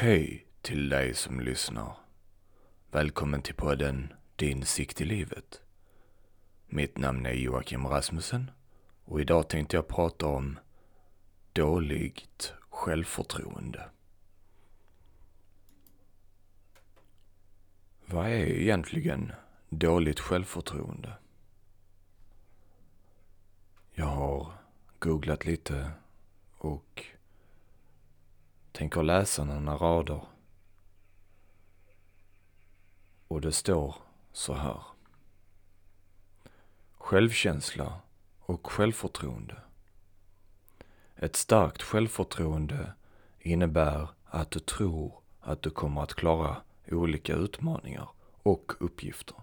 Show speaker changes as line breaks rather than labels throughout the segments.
Hej till dig som lyssnar. Välkommen till podden Din sikt i livet. Mitt namn är Joakim Rasmussen och idag tänkte jag prata om dåligt självförtroende. Vad är egentligen dåligt självförtroende? Jag har googlat lite och tänker läsa några rader. Och det står så här. Självkänsla och självförtroende. Ett starkt självförtroende innebär att du tror att du kommer att klara olika utmaningar och uppgifter.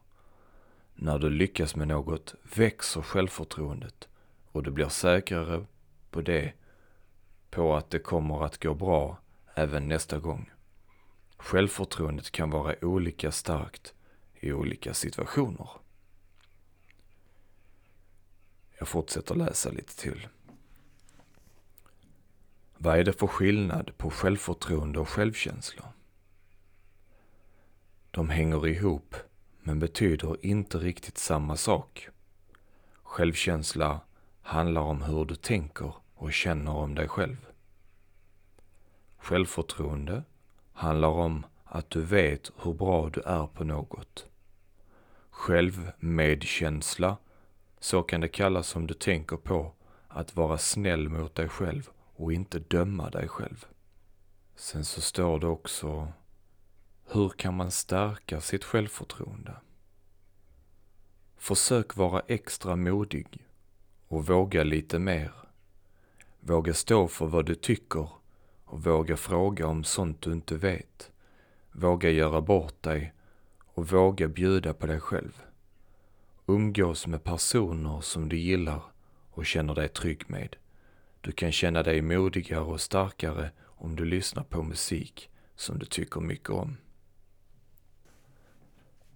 När du lyckas med något växer självförtroendet och du blir säkrare på det, på att det kommer att gå bra även nästa gång. Självförtroendet kan vara olika starkt i olika situationer. Jag fortsätter läsa lite till. Vad är det för skillnad på självförtroende och självkänsla? De hänger ihop men betyder inte riktigt samma sak. Självkänsla handlar om hur du tänker och känner om dig själv. Självförtroende handlar om att du vet hur bra du är på något. Självmedkänsla, så kan det kallas om du tänker på att vara snäll mot dig själv och inte döma dig själv. Sen så står det också, hur kan man stärka sitt självförtroende? Försök vara extra modig och våga lite mer. Våga stå för vad du tycker och våga fråga om sånt du inte vet. Våga göra bort dig och våga bjuda på dig själv. Umgås med personer som du gillar och känner dig trygg med. Du kan känna dig modigare och starkare om du lyssnar på musik som du tycker mycket om.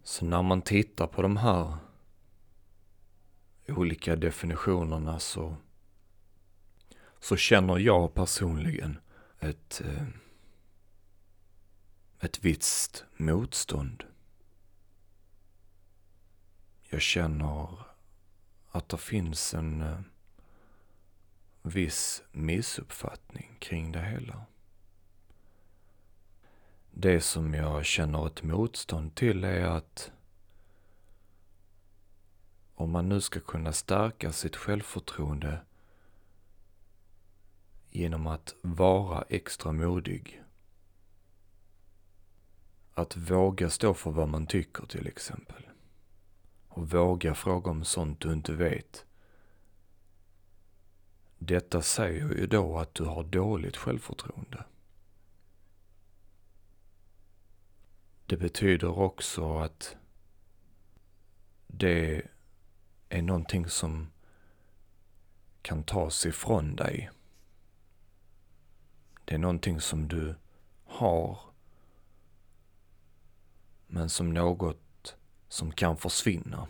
Så när man tittar på de här olika definitionerna så, så känner jag personligen ett, eh, ett visst motstånd. Jag känner att det finns en eh, viss missuppfattning kring det hela. Det som jag känner ett motstånd till är att om man nu ska kunna stärka sitt självförtroende genom att vara extra modig. Att våga stå för vad man tycker till exempel. Och våga fråga om sånt du inte vet. Detta säger ju då att du har dåligt självförtroende. Det betyder också att det är någonting som kan tas ifrån dig. Det är någonting som du har, men som något som kan försvinna.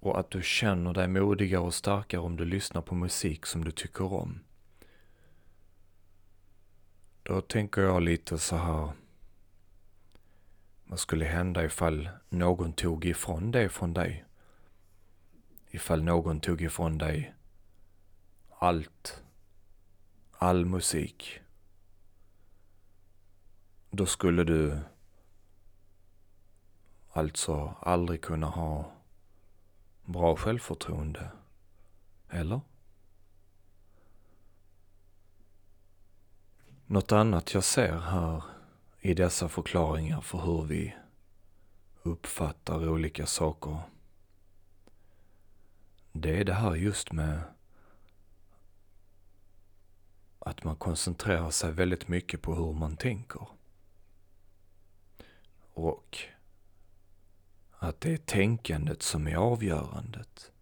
Och att du känner dig modigare och starkare om du lyssnar på musik som du tycker om. Då tänker jag lite så här. Vad skulle hända ifall någon tog ifrån det från dig? Ifall någon tog ifrån dig allt all musik. Då skulle du alltså aldrig kunna ha bra självförtroende. Eller? Något annat jag ser här i dessa förklaringar för hur vi uppfattar olika saker. Det är det här just med att man koncentrerar sig väldigt mycket på hur man tänker. Och att det är tänkandet som är avgörandet.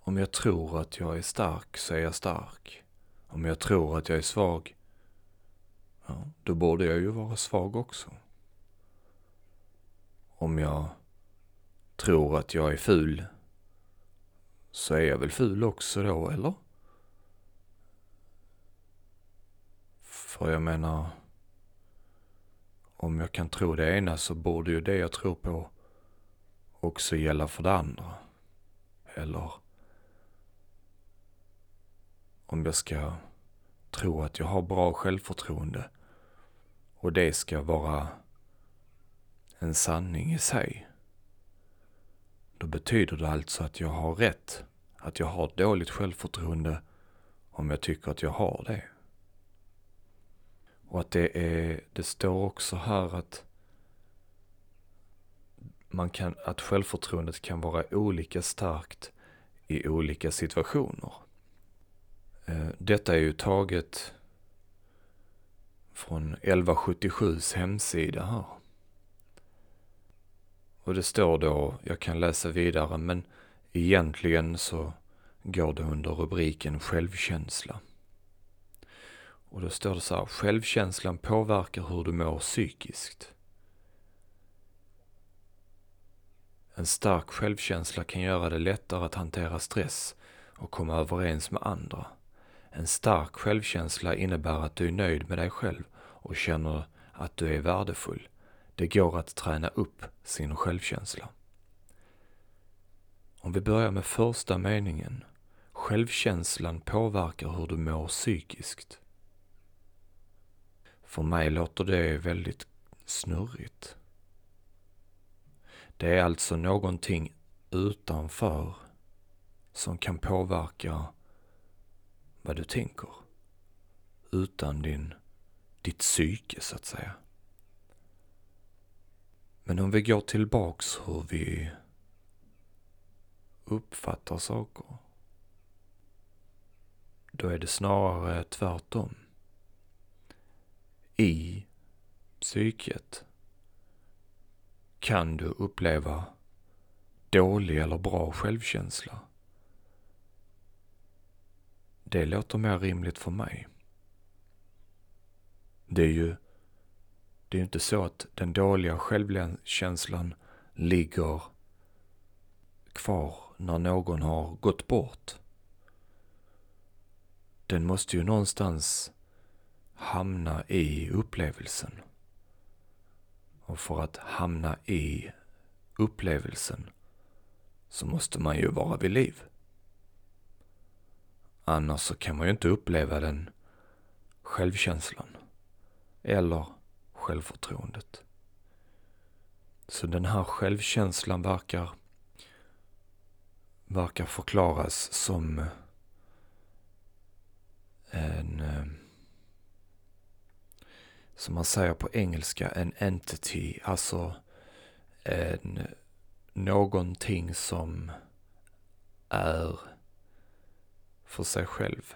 Om jag tror att jag är stark så är jag stark. Om jag tror att jag är svag, ja, då borde jag ju vara svag också. Om jag tror att jag är ful, så är jag väl ful också då, eller? För jag menar, om jag kan tro det ena så borde ju det jag tror på också gälla för det andra. Eller om jag ska tro att jag har bra självförtroende och det ska vara en sanning i sig. Då betyder det alltså att jag har rätt, att jag har dåligt självförtroende om jag tycker att jag har det. Och att det är, det står också här att man kan, att självförtroendet kan vara olika starkt i olika situationer. Eh, detta är ju taget från 1177s hemsida här. Och det står då, jag kan läsa vidare, men egentligen så går det under rubriken självkänsla. Och då står det så här, självkänslan påverkar hur du mår psykiskt. En stark självkänsla kan göra det lättare att hantera stress och komma överens med andra. En stark självkänsla innebär att du är nöjd med dig själv och känner att du är värdefull. Det går att träna upp sin självkänsla. Om vi börjar med första meningen. Självkänslan påverkar hur du mår psykiskt. För mig låter det väldigt snurrigt. Det är alltså någonting utanför som kan påverka vad du tänker. Utan din, ditt psyke så att säga. Men om vi går tillbaks hur vi uppfattar saker. Då är det snarare tvärtom. I psyket kan du uppleva dålig eller bra självkänsla. Det låter mer rimligt för mig. Det är ju det är inte så att den dåliga självkänslan ligger kvar när någon har gått bort. Den måste ju någonstans hamna i upplevelsen. Och för att hamna i upplevelsen så måste man ju vara vid liv. Annars så kan man ju inte uppleva den självkänslan. Eller självförtroendet. Så den här självkänslan verkar, verkar förklaras som en, eh, som man säger på engelska, en entity, alltså en, någonting som är för sig själv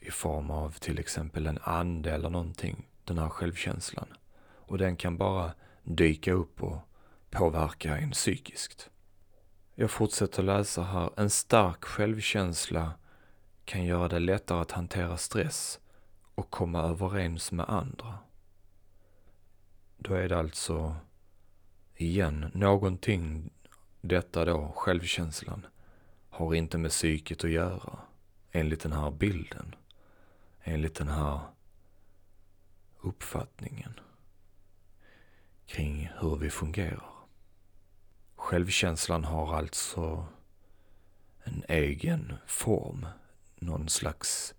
i form av till exempel en ande eller någonting, den här självkänslan. Och den kan bara dyka upp och påverka en psykiskt. Jag fortsätter läsa här. En stark självkänsla kan göra det lättare att hantera stress och komma överens med andra. Då är det alltså, igen, någonting, detta då, självkänslan, har inte med psyket att göra, enligt den här bilden enligt den här uppfattningen kring hur vi fungerar. Självkänslan har alltså en egen form, någon slags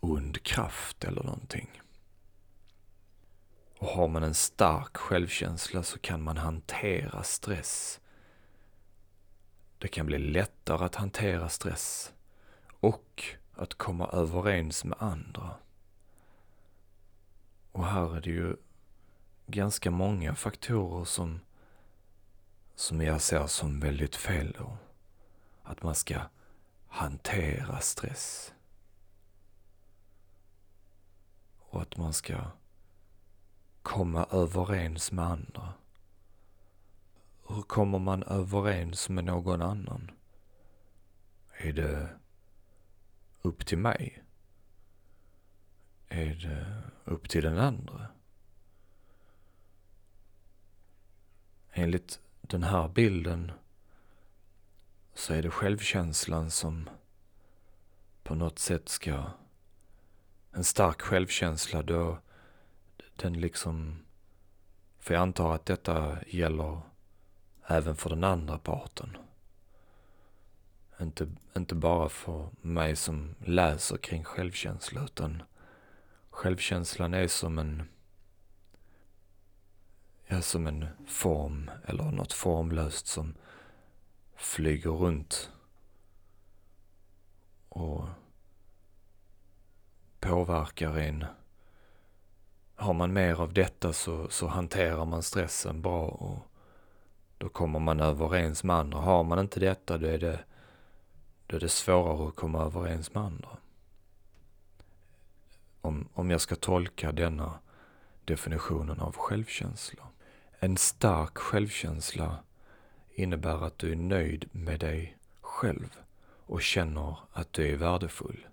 ond kraft eller någonting. Och har man en stark självkänsla så kan man hantera stress. Det kan bli lättare att hantera stress och att komma överens med andra. Och här är det ju ganska många faktorer som, som jag ser som väldigt fel då. Att man ska hantera stress. Och att man ska komma överens med andra. Hur kommer man överens med någon annan? Är det upp till mig? Är det upp till den andra? Enligt den här bilden så är det självkänslan som på något sätt ska en stark självkänsla då den liksom, för jag antar att detta gäller även för den andra parten. Inte, inte bara för mig som läser kring självkänsla utan självkänslan är som en ja, som en form eller något formlöst som flyger runt och påverkar en. Har man mer av detta så, så hanterar man stressen bra och då kommer man överens med andra. Har man inte detta då är det, då är det svårare att komma överens med andra. Om, om jag ska tolka denna definitionen av självkänsla. En stark självkänsla innebär att du är nöjd med dig själv och känner att du är värdefull.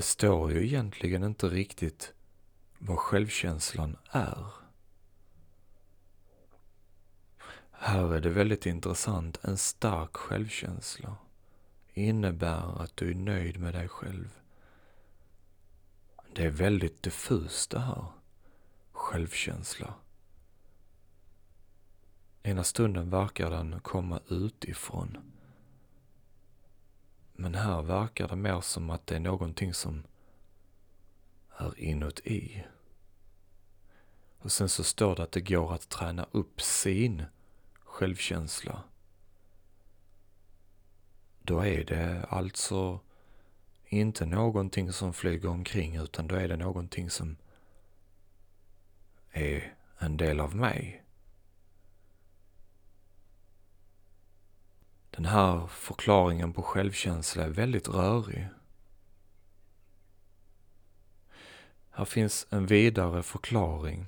Det står ju egentligen inte riktigt vad självkänslan är. Här är det väldigt intressant. En stark självkänsla innebär att du är nöjd med dig själv. Det är väldigt diffust det här. Självkänsla. Ena stunden verkar den komma utifrån. Men här verkar det mer som att det är någonting som är inuti. Och sen så står det att det går att träna upp sin självkänsla. Då är det alltså inte någonting som flyger omkring utan då är det någonting som är en del av mig. Den här förklaringen på självkänsla är väldigt rörig. Här finns en vidare förklaring.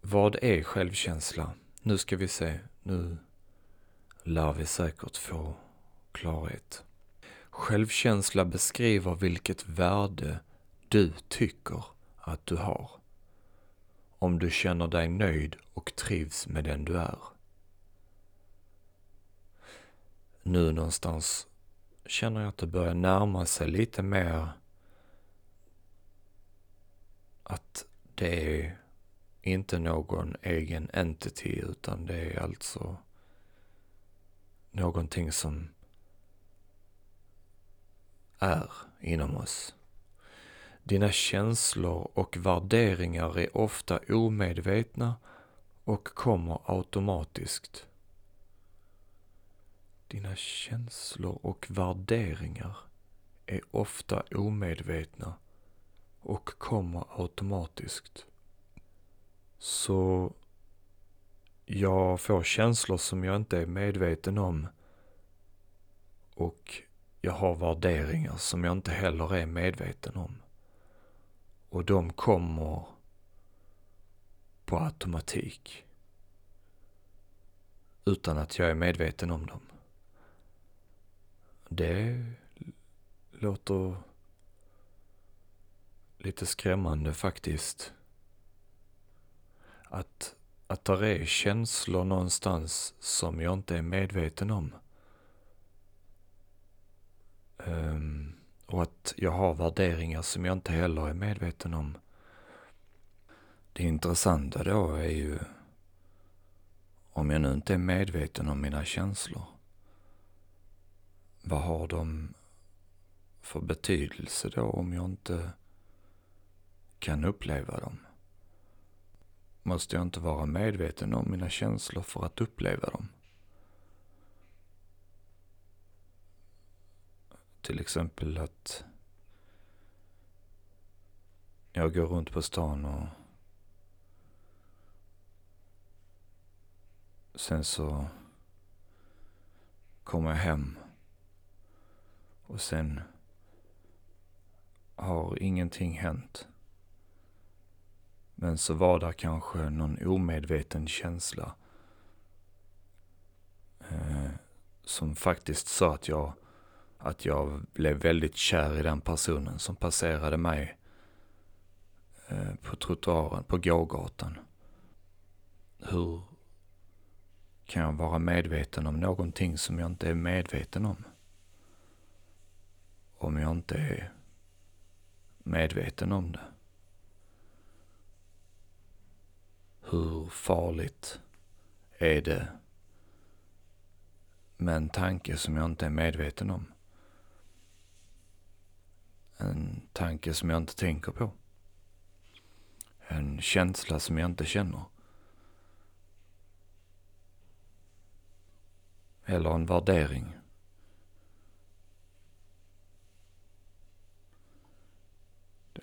Vad är självkänsla? Nu ska vi se. Nu lär vi säkert få klarhet. Självkänsla beskriver vilket värde du tycker att du har. Om du känner dig nöjd och trivs med den du är. Nu någonstans känner jag att det börjar närma sig lite mer att det är inte någon egen entity utan det är alltså någonting som är inom oss. Dina känslor och värderingar är ofta omedvetna och kommer automatiskt. Dina känslor och värderingar är ofta omedvetna och kommer automatiskt. Så jag får känslor som jag inte är medveten om och jag har värderingar som jag inte heller är medveten om. Och de kommer på automatik. Utan att jag är medveten om dem. Det låter lite skrämmande faktiskt. Att, att där är känslor någonstans som jag inte är medveten om. Um, och att jag har värderingar som jag inte heller är medveten om. Det intressanta då är ju om jag nu inte är medveten om mina känslor. Vad har de för betydelse då om jag inte kan uppleva dem? Måste jag inte vara medveten om mina känslor för att uppleva dem? Till exempel att jag går runt på stan och sen så kommer jag hem och sen har ingenting hänt. Men så var det kanske någon omedveten känsla eh, som faktiskt sa att jag att jag blev väldigt kär i den personen som passerade mig eh, på trottoaren, på gågatan. Hur kan jag vara medveten om någonting som jag inte är medveten om? Om jag inte är medveten om det. Hur farligt är det med en tanke som jag inte är medveten om? En tanke som jag inte tänker på. En känsla som jag inte känner. Eller en värdering.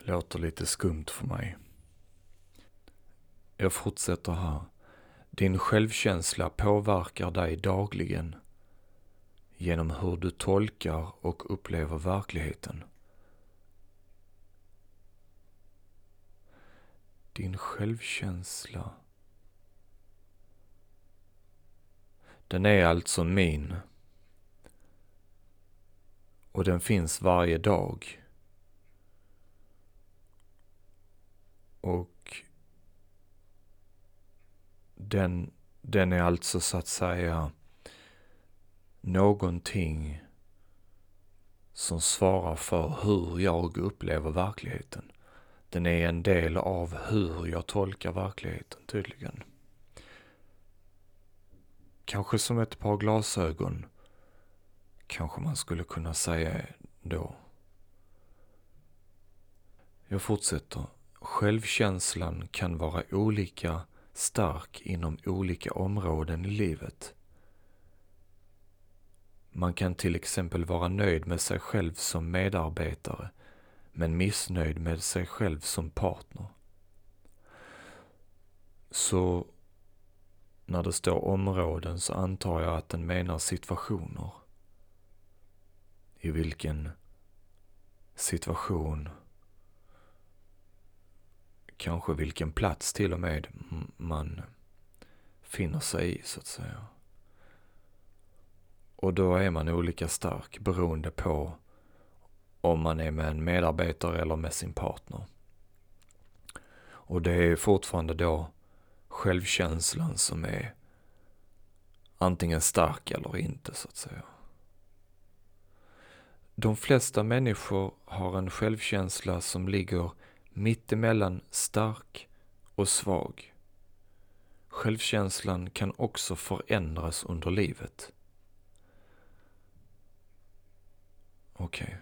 Låter lite skumt för mig. Jag fortsätter här. Din självkänsla påverkar dig dagligen genom hur du tolkar och upplever verkligheten. Din självkänsla. Den är alltså min. Och den finns varje dag. Och den, den är alltså så att säga någonting som svarar för hur jag upplever verkligheten. Den är en del av hur jag tolkar verkligheten tydligen. Kanske som ett par glasögon. Kanske man skulle kunna säga då. Jag fortsätter. Självkänslan kan vara olika stark inom olika områden i livet. Man kan till exempel vara nöjd med sig själv som medarbetare men missnöjd med sig själv som partner. Så när det står områden så antar jag att den menar situationer. I vilken situation, kanske vilken plats till och med man finner sig i så att säga. Och då är man olika stark beroende på om man är med en medarbetare eller med sin partner. Och det är fortfarande då självkänslan som är antingen stark eller inte så att säga. De flesta människor har en självkänsla som ligger mittemellan stark och svag. Självkänslan kan också förändras under livet. Okej. Okay.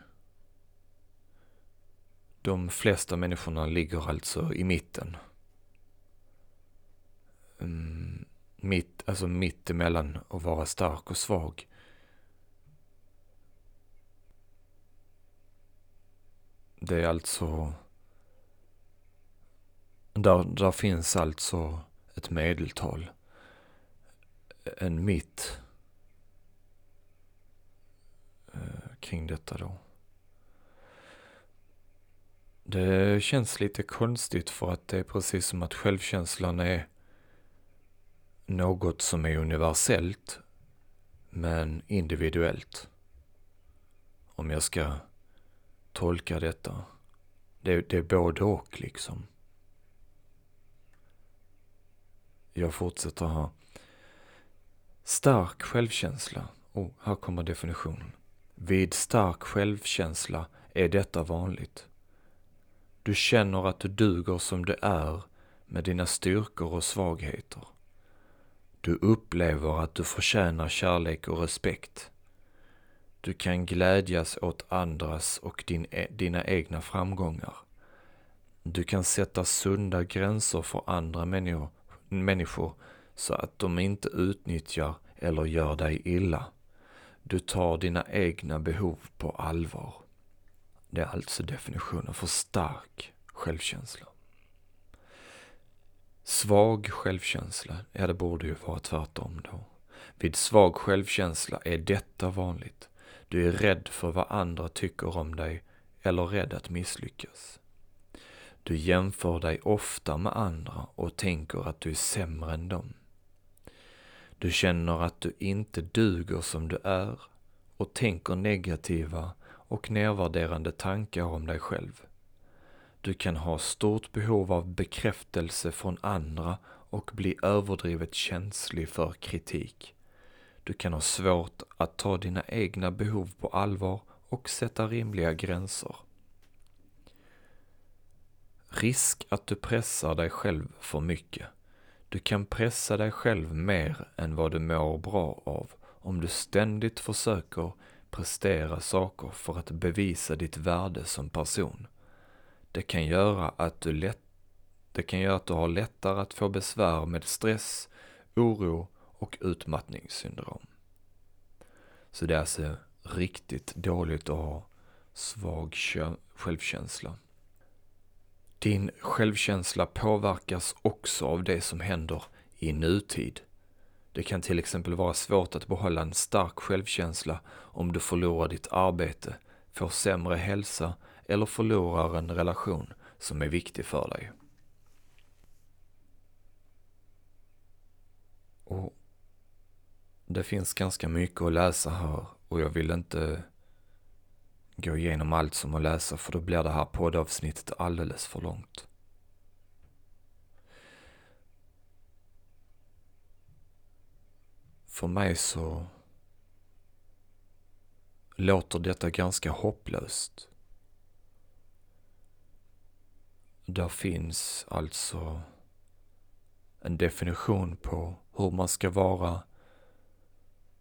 De flesta människorna ligger alltså i mitten. Mm, mitt, alltså mitt emellan att vara stark och svag. Det är alltså... Där, där finns alltså ett medeltal. En mitt eh, kring detta då. Det känns lite konstigt för att det är precis som att självkänslan är något som är universellt men individuellt. Om jag ska tolka detta. Det, det är både och liksom. Jag fortsätter här. Stark självkänsla. Och här kommer definitionen. Vid stark självkänsla är detta vanligt. Du känner att du duger som du är med dina styrkor och svagheter. Du upplever att du förtjänar kärlek och respekt. Du kan glädjas åt andras och din, e-, dina egna framgångar. Du kan sätta sunda gränser för andra människor, människor så att de inte utnyttjar eller gör dig illa. Du tar dina egna behov på allvar. Det är alltså definitionen för stark självkänsla. Svag självkänsla, ja det borde ju vara tvärtom då. Vid svag självkänsla är detta vanligt. Du är rädd för vad andra tycker om dig eller rädd att misslyckas. Du jämför dig ofta med andra och tänker att du är sämre än dem. Du känner att du inte duger som du är och tänker negativa och nedvärderande tankar om dig själv. Du kan ha stort behov av bekräftelse från andra och bli överdrivet känslig för kritik. Du kan ha svårt att ta dina egna behov på allvar och sätta rimliga gränser. Risk att du pressar dig själv för mycket. Du kan pressa dig själv mer än vad du mår bra av om du ständigt försöker prestera saker för att bevisa ditt värde som person. Det kan göra att du lätt det kan göra att du har lättare att få besvär med stress, oro och utmattningssyndrom. Så det är alltså riktigt dåligt att ha svag självkänsla. Din självkänsla påverkas också av det som händer i nutid. Det kan till exempel vara svårt att behålla en stark självkänsla om du förlorar ditt arbete, får sämre hälsa eller förlorar en relation som är viktig för dig. Och det finns ganska mycket att läsa här och jag vill inte gå igenom allt som att läsa för då blir det här poddavsnittet alldeles för långt. För mig så låter detta ganska hopplöst. Där finns alltså en definition på hur man ska vara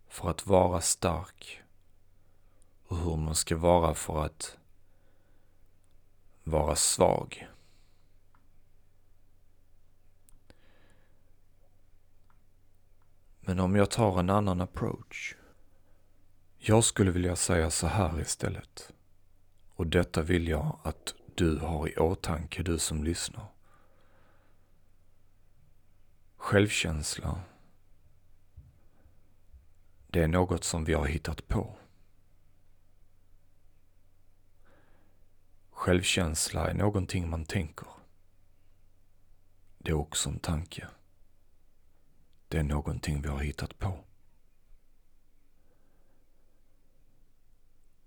för att vara stark och hur man ska vara för att vara svag. Men om jag tar en annan approach. Jag skulle vilja säga så här istället. Och detta vill jag att du har i åtanke, du som lyssnar. Självkänsla, det är något som vi har hittat på. Självkänsla är någonting man tänker. Det är också en tanke. Det är någonting vi har hittat på.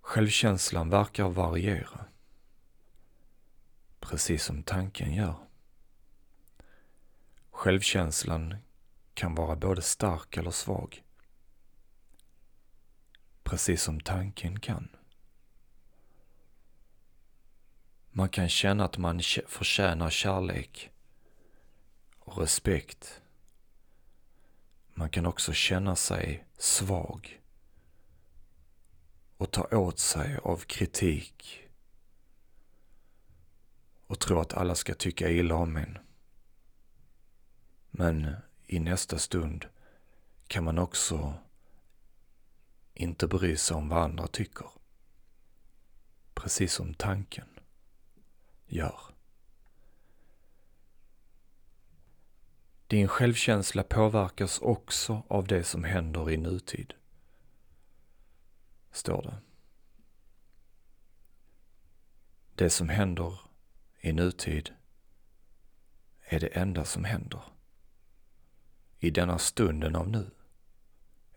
Självkänslan verkar variera. Precis som tanken gör. Självkänslan kan vara både stark eller svag. Precis som tanken kan. Man kan känna att man förtjänar kärlek och respekt. Man kan också känna sig svag och ta åt sig av kritik och tro att alla ska tycka illa om en. Men i nästa stund kan man också inte bry sig om vad andra tycker. Precis som tanken gör. Din självkänsla påverkas också av det som händer i nutid. Står det. Det som händer i nutid är det enda som händer. I denna stunden av nu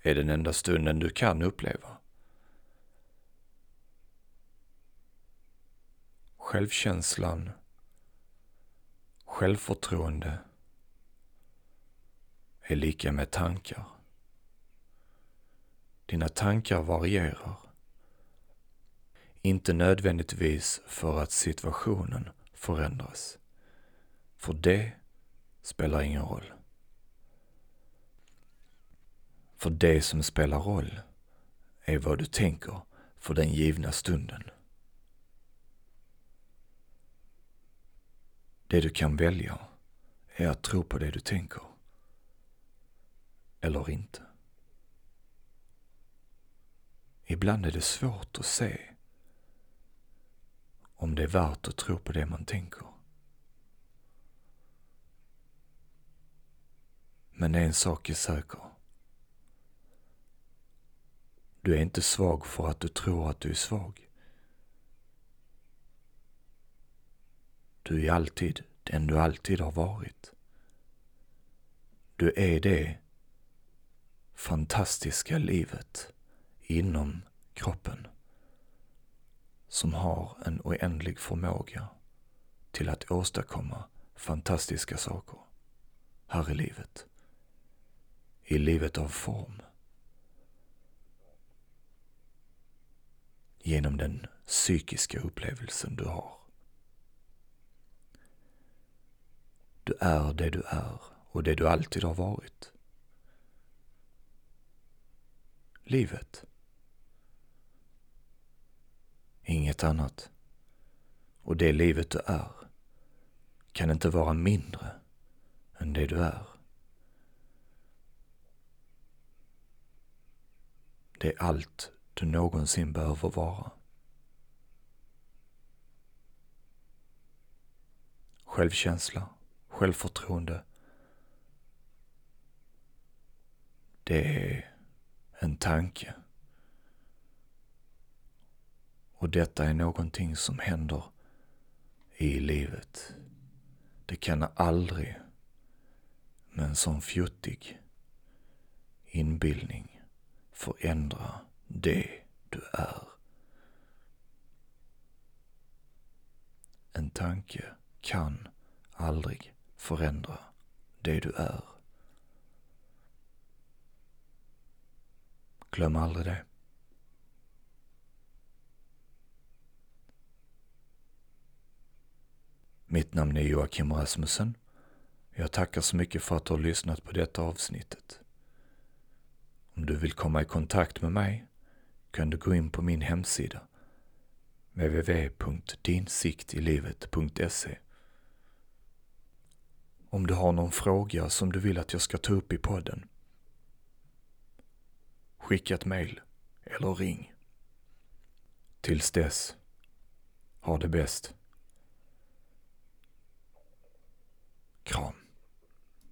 är den enda stunden du kan uppleva. Självkänslan, självförtroende är lika med tankar. Dina tankar varierar. Inte nödvändigtvis för att situationen förändras. För det spelar ingen roll. För det som spelar roll är vad du tänker för den givna stunden. Det du kan välja är att tro på det du tänker. Eller inte. Ibland är det svårt att se om det är värt att tro på det man tänker. Men en sak är säker. Du är inte svag för att du tror att du är svag. Du är alltid den du alltid har varit. Du är det fantastiska livet inom kroppen som har en oändlig förmåga till att åstadkomma fantastiska saker här i livet. I livet av form. genom den psykiska upplevelsen du har. Du är det du är och det du alltid har varit. Livet. Inget annat. Och det livet du är kan inte vara mindre än det du är. Det är allt du någonsin behöver vara. Självkänsla, självförtroende. Det är en tanke. Och detta är någonting som händer i livet. Det kan aldrig med en sån fjuttig inbildning förändra det du är. En tanke kan aldrig förändra det du är. Glöm aldrig det. Mitt namn är Joakim Rasmussen. Jag tackar så mycket för att du har lyssnat på detta avsnittet. Om du vill komma i kontakt med mig kan du gå in på min hemsida www.dinsiktilivet.se om du har någon fråga som du vill att jag ska ta upp i podden skicka ett mejl eller ring. Tills dess, ha det bäst. Kram.